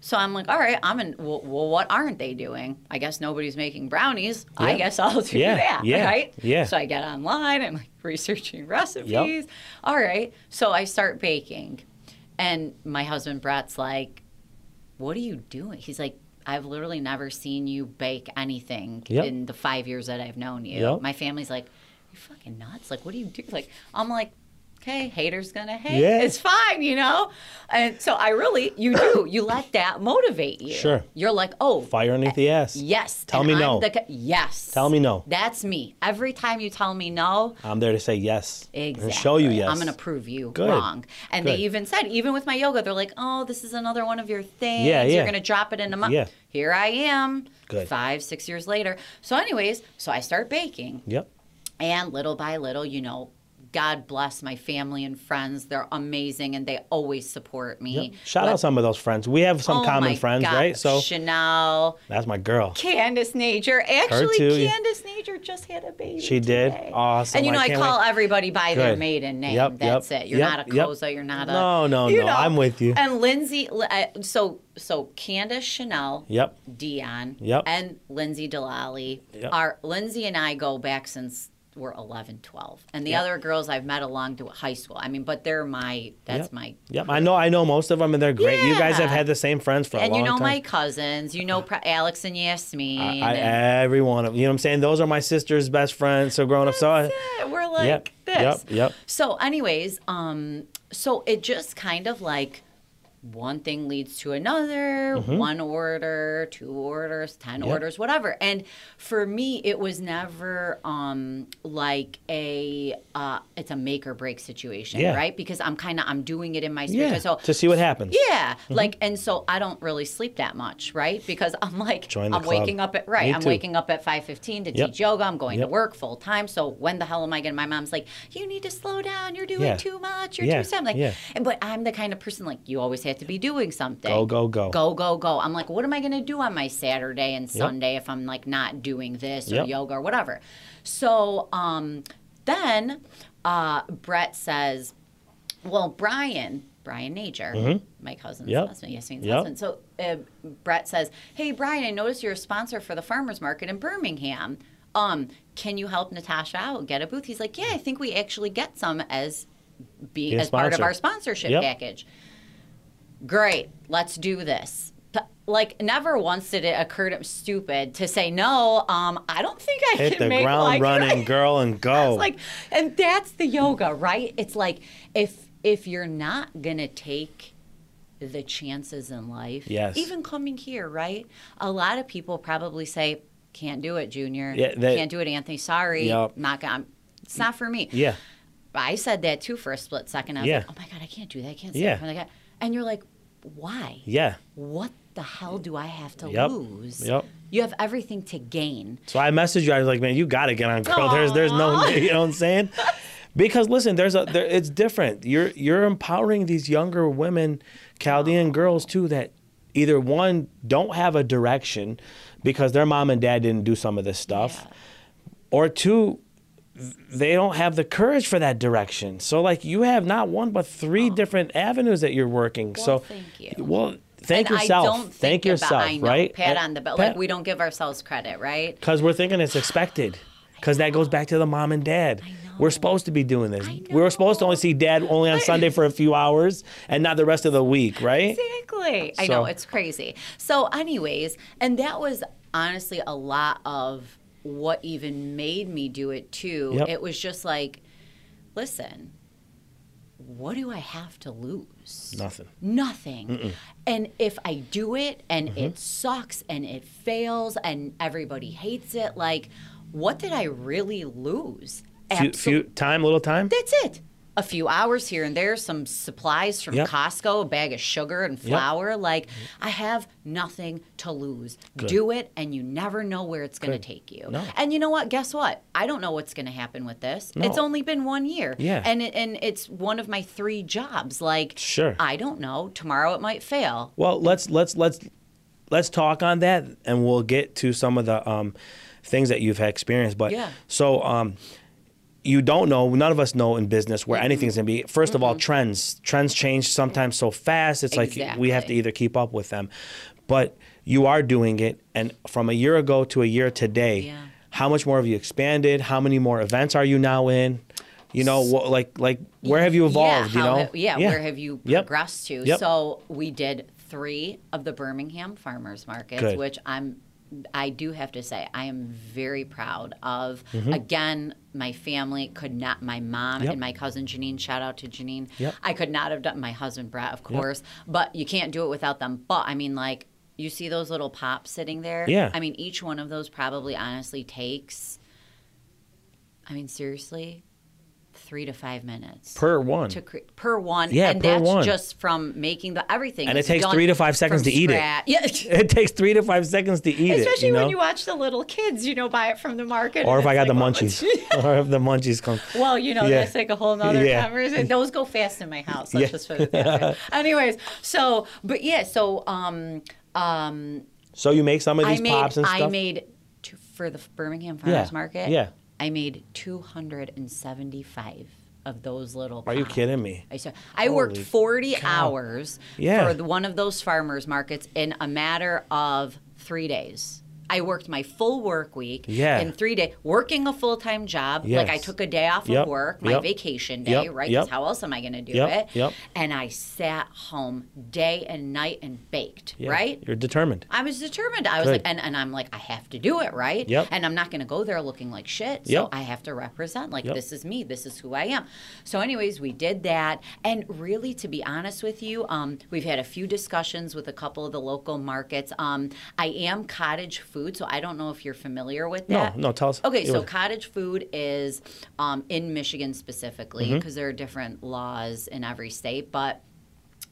So I'm like, all right, I'm in. Well, well, what aren't they doing? I guess nobody's making brownies. I guess I'll do Yeah, that. yeah, Right. yeah. So I get online. I'm like researching recipes. All right. So I start baking, and my husband Brett's like, "What are you doing?" He's like. I've literally never seen you bake anything Yep. in the five years that I've known you. Yep. My family's like, "You fucking nuts! Like, what do you do?" Like, I'm like, "Okay, haters gonna hate. Yeah. It's fine, you know." And so I really, you do, you let that motivate you. Sure. You're like, "Oh, Fire eh, underneath the ass. yes." Tell and me I'm no. the yes. Tell me no. That's me. Every time you tell me no, I'm there to say yes. Exactly. And show you yes. I'm to prove you Good. wrong. And Good. they even said, even with my yoga, they're like, oh, this is another one of your things. Yeah, yeah. You're to drop it in a month. Yeah. Here I am. Good. Five, six years later. So, anyways, so I start baking. Yep. And little by little, you know, God bless my family and friends. They're amazing and they always support me. Yep. Shout What- out some of those friends. We have some Oh common friends, God. right? So Chanel, that's my girl. Candace Nature. Actually. Candace Nature just had a baby. She did? today. Awesome. And you know, I I, call wait. everybody by their maiden name. Yep, That's yep, it. You're not a. Koza. You're not a. No, no, no, I'm with you. And Lindsay, uh, so so Candace Chanel, Yep. Dion, Yep. and Lindsay Delali. Yep. Are Lindsay and I go back since we're 11, 12. and the Yep. other girls I've met along to high school. I mean, but they're my. That's Yep. my. Yep. I know. I know most of them, and they're great. You guys have had the same friends for a And long you know time. my cousins. You know Pre- Alex and Yasmin. I, and- every one of them. You know what I'm saying? Those are my sister's best friends. So growing up, so I, Yeah, we're like Yep, this. yep, yep. So, anyways, um, so it just kind of like one thing leads to another, Mm-hmm. one order, two orders, ten Yep. orders, whatever. And for me, it was never um like a uh it's a make or break situation, Yeah. right? Because I'm kind of I'm doing it in my spirit. yeah, So to see what happens. yeah, like, and so I don't really sleep that much, right? Because I'm like, I'm club. waking up at right. Me I'm too. waking up at five fifteen to Yep. teach yoga. I'm going Yep. to work full time. So when the hell am I getting? My mom's like, you need to slow down. You're doing Yeah. too much. You're too sad. I'm like, Yeah. and, but I'm the kind of person like you always have to be doing something. Go, go, go. Go, go, go. I'm like, what am I going to do on my Saturday and Sunday if I'm like not doing this or Yep. yoga or whatever? So um, then uh, Brett says, well, Brian, Brian Nature, my cousin's Mm-hmm. Yep. husband, Yasmin's Yep. husband. So uh, Brett says, hey, Brian, I noticed you're a sponsor for the farmer's market in Birmingham. Um, can you help Natasha out, get a booth? He's like, yeah, I think we actually get some as being as part of our sponsorship Yep. package. Great, let's do this. Like never once did it occur to me stupid to say no. Um, I don't think I Hit can the make ground like, running, right? girl, and go. It's like, and that's the yoga, right? It's like if if you're not gonna take the chances in life, Yes. even coming here, right? A lot of people probably say, "Can't do it, Junior. Yeah, they- Can't do it, Anthony. Sorry, Yep. not gonna. It's not for me." yeah. I said that too for a split second. I was Yeah. like, "Oh my god, I can't do that. I can't Yeah. it in front of the guy." And you're like, "Why? Yeah. What the hell do I have to Yep. lose? Yep. You have everything to gain." So I messaged you. I was like, man, you got to get on, girl. There's, there's no, you know what I'm saying? Because listen, there's a, there, it's different. You're, you're empowering these younger women, Chaldean girls too, that either one don't have a direction because their mom and dad didn't do some of this stuff, Yeah. or two, they don't have the courage for that direction. So like you have not one but three oh. different avenues that you're working. Well, so thank you. Well, thank and yourself. I don't think thank about, yourself, I know, right? Pat And- on the belt. pat- Like we don't give ourselves credit, right? because we're thinking it's expected. Because that goes back to the mom and dad. We're supposed to be doing this. We were supposed to only see dad only on Sunday for a few hours and not the rest of the week, right? Exactly. I know it's crazy. So, anyways, and that was honestly a lot of what even made me do it too. Yep. It was just like, listen, what do I have to lose? Nothing. Nothing. And if I do it and Mm-hmm. it sucks and it fails and everybody hates it, like, what did I really lose? Few, Absol- few time, little time. That's it. A few hours here and there, some supplies from Yep. Costco, a bag of sugar and flour. Like, I have nothing to lose. Do it, and you never know where it's going to take you. No. And you know what? Guess what? I don't know what's going to happen with this. No. It's only been one year. Yeah. And, it, and it's one of my three jobs. Like, Sure. I don't know. Tomorrow it might fail. Well, let's let's let's let's talk on that, and we'll get to some of the um, things that you've had experienced. But Yeah. so um, you don't know. None of us know in business where mm-hmm. anything's gonna be. 1st of all, mm-hmm. trends trends change sometimes so fast. It's like we have to either keep up with them. But you are doing it, and from a year ago to a year today, Yeah. how much more have you expanded? How many more events are you now in? You know, what, like like where have you evolved? Yeah, you know, ha- yeah, where have you Yep. progressed to? Yep. So we did three of the Birmingham farmers markets, Good. which I'm I do have to say I am very proud of. Mm-hmm. Again, my family could not my mom Yep. and my cousin Janine, shout out to Janine. Yep. I could not have done my husband Brett, of course, but you can't do it without them. But I mean like you see those little pops sitting there? Yeah. I mean each one of those probably honestly takes I mean seriously, three to five minutes per one. to cre- per one. Yeah, and per that's one. just from making the everything. And it takes three to five seconds to eat it. Yeah. it takes three to five seconds to eat it. Especially you know? when you watch the little kids, you know, buy it from the market. or if I got the like, well, munchies, or if the munchies come. Well, you know, Yeah. that's like a whole nother Yeah. conversation. Those go fast in my house. Let's Yeah. just put it that way. Anyways, so but yeah, so um um So you make some of these made pops and stuff. I made two, for the Birmingham Farmers Yeah. Market. Yeah. I made two hundred and seventy five of those little. Are you kidding me? I, said, I worked 40 cow. hours Yeah. for one of those farmers markets in a matter of three days. I worked my full work week Yeah. in three days, working a full time job. Like I took a day off Yep, of work, my yep, vacation day, yep, right? Because how else am I going to do it? yep. And I sat home day and night and baked, Yeah. right? You're determined. I was determined. I was Good. like, and, and I'm like, I have to do it, right? Yep. And I'm not going to go there looking like shit. So Yep. I have to represent, like, this is me. This is who I am. So, anyways, we did that. And really, to be honest with you, um, we've had a few discussions with a couple of the local markets. Um, I am cottage food, so I don't know if you're familiar with that. no. No, tell us. Okay, so cottage food is um, in Michigan specifically Mm-hmm. because there are different laws in every state, but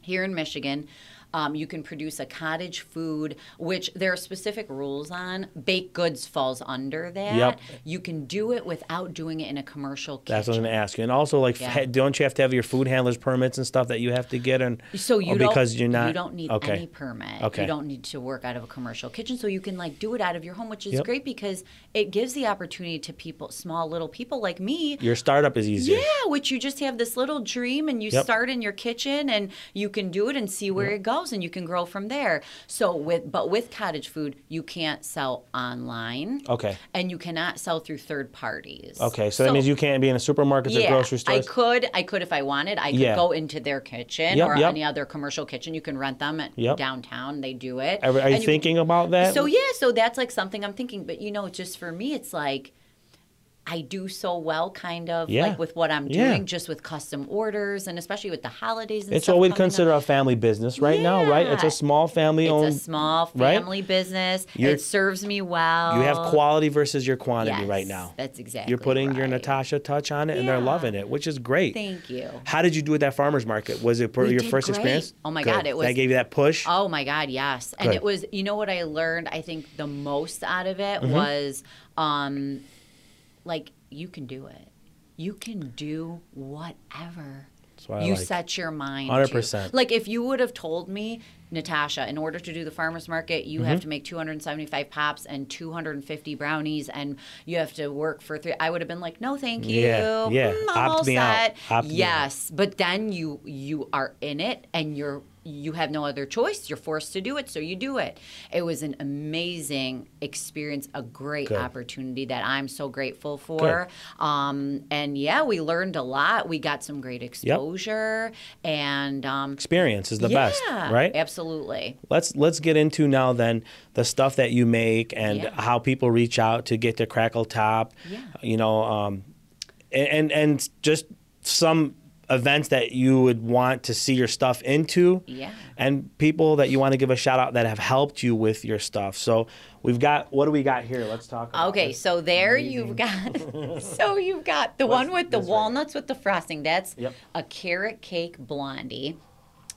here in Michigan, um, you can produce a cottage food, which there are specific rules on. Baked goods falls under that. Yep. You can do it without doing it in a commercial kitchen. That's what I'm going to ask you. And also, like, Yeah. don't you have to have your food handlers permits and stuff that you have to get? And So you or don't because you're not you don't need okay. any permit. Okay. You don't need to work out of a commercial kitchen, so you can like do it out of your home, which is Yep. great because it gives the opportunity to people, small little people like me, Your startup is easier. Yeah, which you just have this little dream and you Yep. start in your kitchen and you can do it and see where it goes and you can grow from there. So with but with cottage food, you can't sell online. Okay. And you cannot sell through third parties. Okay. So, that means you can't be in a supermarket or yeah, grocery I could, I could if I wanted. I could Yeah. go into their kitchen Yep, or yep. any other commercial kitchen. You can rent them at Yep. downtown. They do it. Are, are you And thinking about that? so yeah, so that's like something I'm thinking. But you know, just for me, it's like I do so well, kind of Yeah. like with what I'm Yeah. doing, just with custom orders, and especially with the holidays. And it's stuff what we up. consider a family business right now, right? It's a small family It's owned. a small right? family business. You're- it serves me well. you have quality versus your quantity Yes, right now. That's exactly. You're putting your. Natasha touch on it, and they're loving it, which is great. Thank you. How did you do at that farmers market? Was it We your first great. experience? Oh my Good. God, it was- that gave you that push. Oh my God, yes. And it was, you know what I learned, I think the most out of it Mm-hmm. was um, like, you can do it. You can do whatever. That's what I you like. set your mind 100%. to. Like if you would have told me, Natasha, in order to do the farmers market, you Mm-hmm. have to make 275 pops and 250 brownies, and you have to work for three. I would have been like, no, thank you. Yeah, yeah. Mm, I'm Opt all me out. set. Yes, but then you you are in it, and you're you have no other choice. You're forced to do it, so you do it. It was an amazing experience, a great Good. opportunity that I'm so grateful for. Um, and yeah, we learned a lot. We got some great exposure, and um, Experience is the yeah, best, right? Absolutely. let's let's get into now then the stuff that you make and Yeah. how people reach out to get to crackle top Yeah. you know um, and and just some events that you would want to see your stuff into. Yeah. And people that you want to give a shout out that have helped you with your stuff. So we've got what do we got here? Let's talk. About Okay, this. so there you've got, so you've got the What's one with the this right walnuts with the frosting. That's Yep. a carrot cake blondie.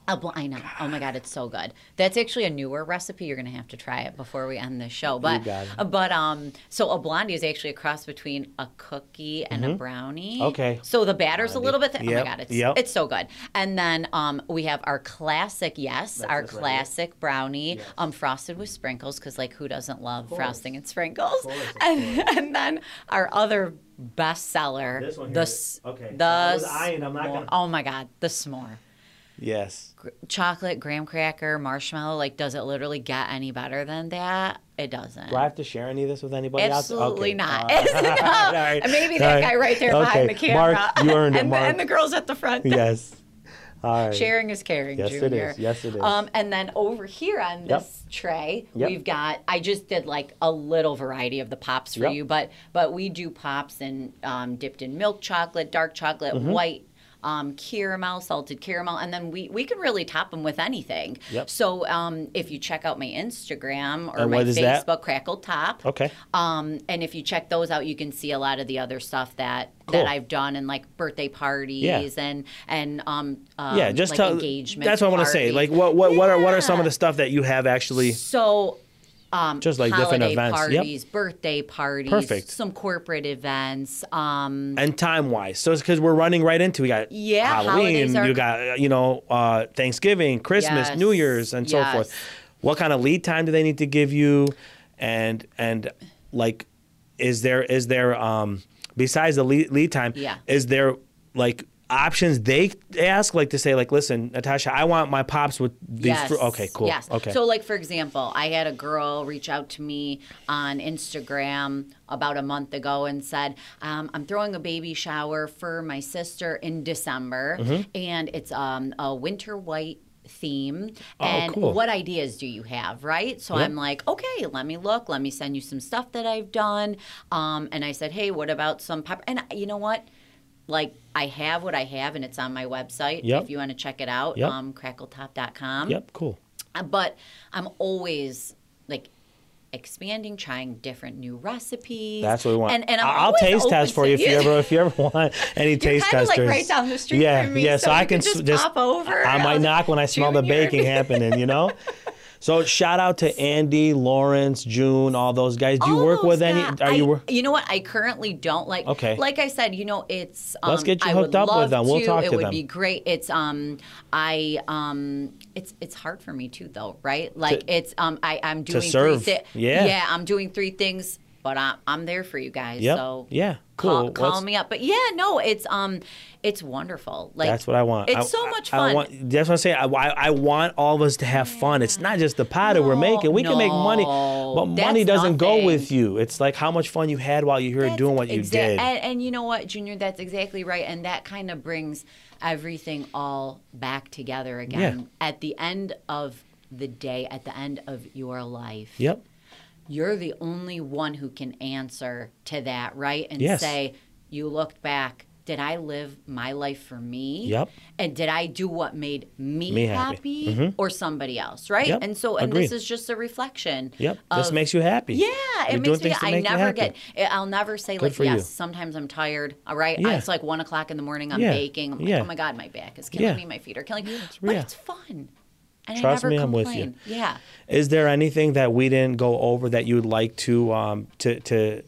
A bl- I know. Oh my god, it's so good. That's actually a newer recipe. You're gonna have to try it before we end the show. But it. but um, so a blondie is actually a cross between a cookie and a brownie. Mm-hmm. Okay. So the batter's a little bit. Th- Oh my god, it's yep. it's so good. And then um, we have our classic, yes, our this right classic brownie, Yes. um, frosted with sprinkles, because like who doesn't love frosting and sprinkles? course, of and, and then our other bestseller, This one here. the Okay. the I was eyeing, I'm not gonna- oh my god, the s'more. Yes. Chocolate, graham cracker, marshmallow. Like, does it literally get any better than that? It doesn't. Do I have to share any of this with anybody else? Absolutely Okay. not. All right. No. All right. And maybe that right. guy right there behind the camera. Mark, you earned it, and, the, Mark. and the girls at the front. yes. All right. Sharing is caring, Yes, it Junior. is. Yes, it is. Um, and then over here on Yep. this tray, Yep. we've got. I just did like a little variety of the pops for Yep. you, but but we do pops and um, dipped in milk chocolate, dark chocolate, Mm-hmm. white. Um, caramel, salted caramel, and then we, we can really top them with anything. Yep. So um, if you check out my Instagram or And my what is that? Facebook, Crackle Top, Okay. um, and if you check those out, you can see a lot of the other stuff that Cool. that I've done and like birthday parties and and um, um yeah, just like tell. engagement. That's what I want to say. Like, what what what are what are some of the stuff that you have actually? so um, Just like different events. Yep. parties, birthday parties, Perfect. some corporate events. Um, and time wise. So it's because we're running right into we got Yeah, Halloween, are- you got uh, you know uh, Thanksgiving, Christmas, Yes, New Year's, and so forth. What kind of lead time do they need to give you? And and like, is there is there um besides the lead, lead time? Yeah. Is there like options they ask like to say like listen Natasha I want my pops with these Yes. fruit okay cool Yes. okay So, like for example, I had a girl reach out to me on Instagram about a month ago and said, um, "I'm throwing a baby shower for my sister in December, Mm-hmm. and it's um, a winter white." theme Oh, and cool. what ideas do you have right so Yep. i'm like okay let me look let me send you some stuff that i've done um, and i said hey what about some pop and you know what like i have what i have and it's on my website Yep. if you want to check it out Yep. um, crackletop.com yep cool uh, but I'm always like expanding, trying different new recipes. That's what we want. And, and I'm I'll taste test for you if you ever if you ever want any You're taste kinda, testers. like, right down the street yeah, from me, yeah. so So, I can just just pop over. I might knock when I smell the baking happening. You know. So shout out to Andy, Lawrence, June, all those guys. Do you All work with any? Are you? I- wor- You know what? I currently don't like. Okay. Like I said, you know, it's. Um, Let's get you I hooked up with them. We'll to. talk it to would be great. It's um, I um, it's it's hard for me too though, right? Like it's um, I I'm doing serve. three. thi- Yeah. Yeah, I'm doing three things, but I'm I'm there for you guys. Yep. So Yeah. Call, Cool. call Let's- me up. But yeah, no, it's um, it's wonderful. Like That's what I want. It's I- so much fun. I want, that's what I'm saying. I, I, want all of us to have fun. It's not just the pie that we're making. We can make money, but money doesn't go with you. It's like how much fun you had while you're here doing what you exa- did. And, and you know what, Junior, that's exactly right. And that kind of brings everything all back together again. At the end of the day, at the end of your life, yep. You're the only one who can answer to that, right? And Yes. say, you looked back. Did I live my life for me? Yep. And did I do what made me, Me happy. happy, mm-hmm. or somebody else, right? Yep. And so, and Agreed. this is just a reflection. Yep. This makes you happy. yeah, You're it makes me. I make never get. I'll never say Good like yes. you. Sometimes I'm tired. All right, Yeah. it's like one o'clock in the morning. I'm Yeah. baking. I'm like, Yeah. oh my god, my back is killing me. My feet are killing. me. but it's fun. And Trust I never me, I'm with you. Yeah. Is there anything that we didn't go over that you'd like to um, to to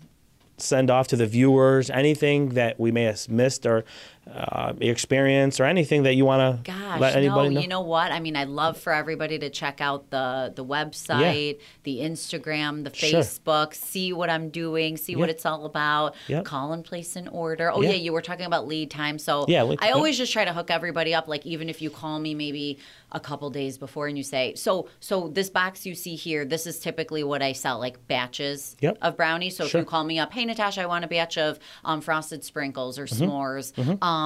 send off to the viewers? Anything that we may have missed or uh, experience or anything that you want to let anybody no. know? You know what? I mean, I'd love for everybody to check out the the website, the Instagram, the Sure. Facebook, see what I'm doing, see what it's all about. Yep. Call and place an order. Oh Yeah. yeah, you were talking about lead time. So Yeah, I always just try to hook everybody up. Like even if you call me maybe a couple days before and you say, so so this box you see here, this is typically what I sell, like batches Yep. of brownies. So Sure. if you call me up, hey Natasha, I want a batch of um, frosted sprinkles or Mm-hmm. s'mores. Um,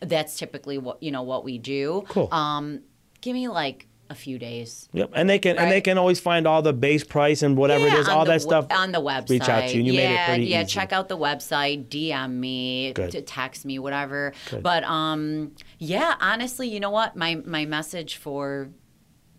that's typically what you know what we do. Cool. Um, give me like a few days. Yep, and they can and they can always find all the base price and whatever it Yeah, is, on all that stuff on the website. Reach out to you. You yeah, made it pretty yeah. easy. Check out the website. DM me, to text me, whatever. Good. But um, yeah. Honestly, you know what? My my message for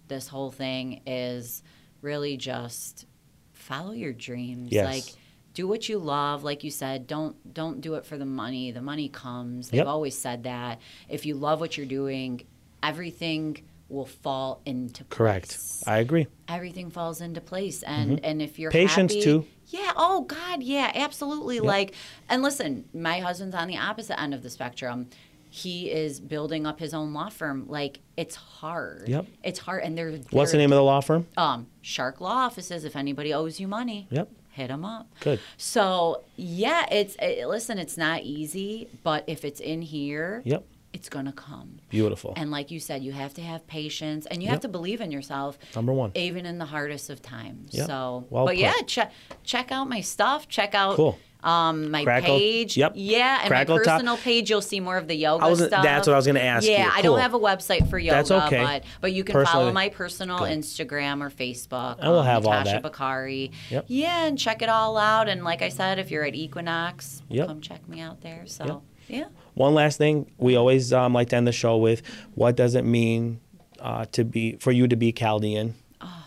this whole thing is really just follow your dreams. Yes. Like do what you love like you said don't don't do it for the money the money comes they've Yep. always said that if you love what you're doing everything will fall into Correct. place I agree. everything falls into place and and if you're Mm-hmm. Patience, happy- too. yeah oh god yeah absolutely like and listen my husband's on the opposite end of the spectrum he is building up his own law firm like it's hard Yep. it's hard and they're What's the name of the law firm? um shark law offices if anybody owes you money Yep. Hit them up Good. so yeah it's it, listen it's not easy but if it's in here Yep. it's gonna come Beautiful. and like you said, you have to have patience and you Yep. have to believe in yourself. Number one. Even in the hardest of times. Yep. So, Well but put. yeah, check check out my stuff. Check out Cool. Um, my Crackle- page. yep. Yeah, and Crackle my Top- personal page, you'll see more of the yoga I was- stuff. that's what I was gonna ask Yeah, you. I Cool. don't have a website for yoga, That's okay. but but you can Personally- follow my personal Good. Instagram or Facebook. I will um, have all Natasha that. Bakari. Yep. Yeah, and check it all out. And like I said, if you're at Equinox, Yep. come check me out there. So Yep. yeah. One last thing, we always um, like to end the show with: What does it mean uh, to be for you to be Chaldean,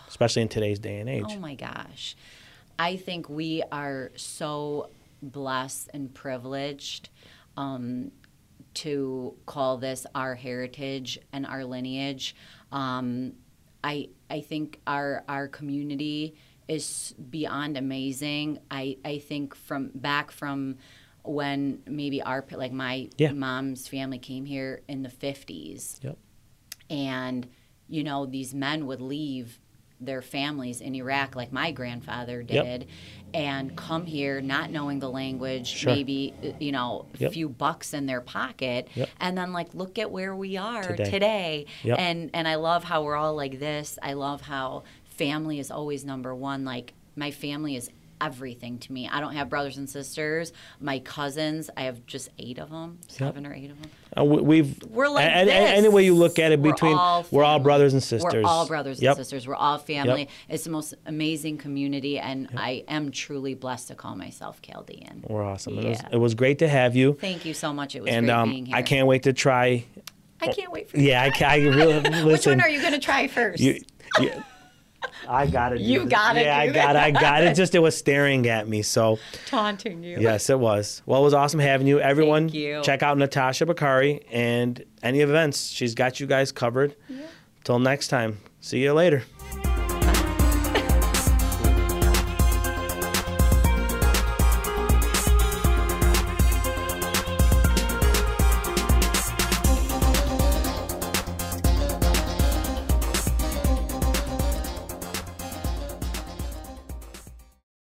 especially in today's day and age? Oh my gosh. I think we are so blessed and privileged um, to call this our heritage and our lineage. Um, I, I think our, our community is beyond amazing. I, I think from back from when maybe our like my Yeah. mom's family came here in the 50s Yep. and you know these men would leave their families in Iraq like my grandfather Yep. did and come here not knowing the language Sure. maybe uh, you know a Yep. few bucks in their pocket Yep. and then like look at where we are Today. today, Yep. and and I love how we're all like this I love how family is always number one like my family is everything to me I don't have brothers and sisters my cousins I have just eight of them seven or eight of them Uh, we- we've we're like a- a- a- this. any way you look at it, We're between all we're all brothers and sisters. We're all brothers Yep. and sisters. We're all family. Yep. It's the most amazing community, and I am truly blessed to call myself Chaldean. We're awesome. It, was, Yeah. it was great to have you, Thank you so much. It was and great um, being here. I can't wait to try. I can't wait for you. Yeah, I, I really listen. Which one are you going to try first? You, you, I got it. You got it. Yeah, I got it. I got it. Just it was staring at me. So Taunting you. yes, it was. Well, it was awesome having you. Everyone, you. check out Natasha Bakari and any events. She's got you guys covered. Yeah. Till next time. See you later.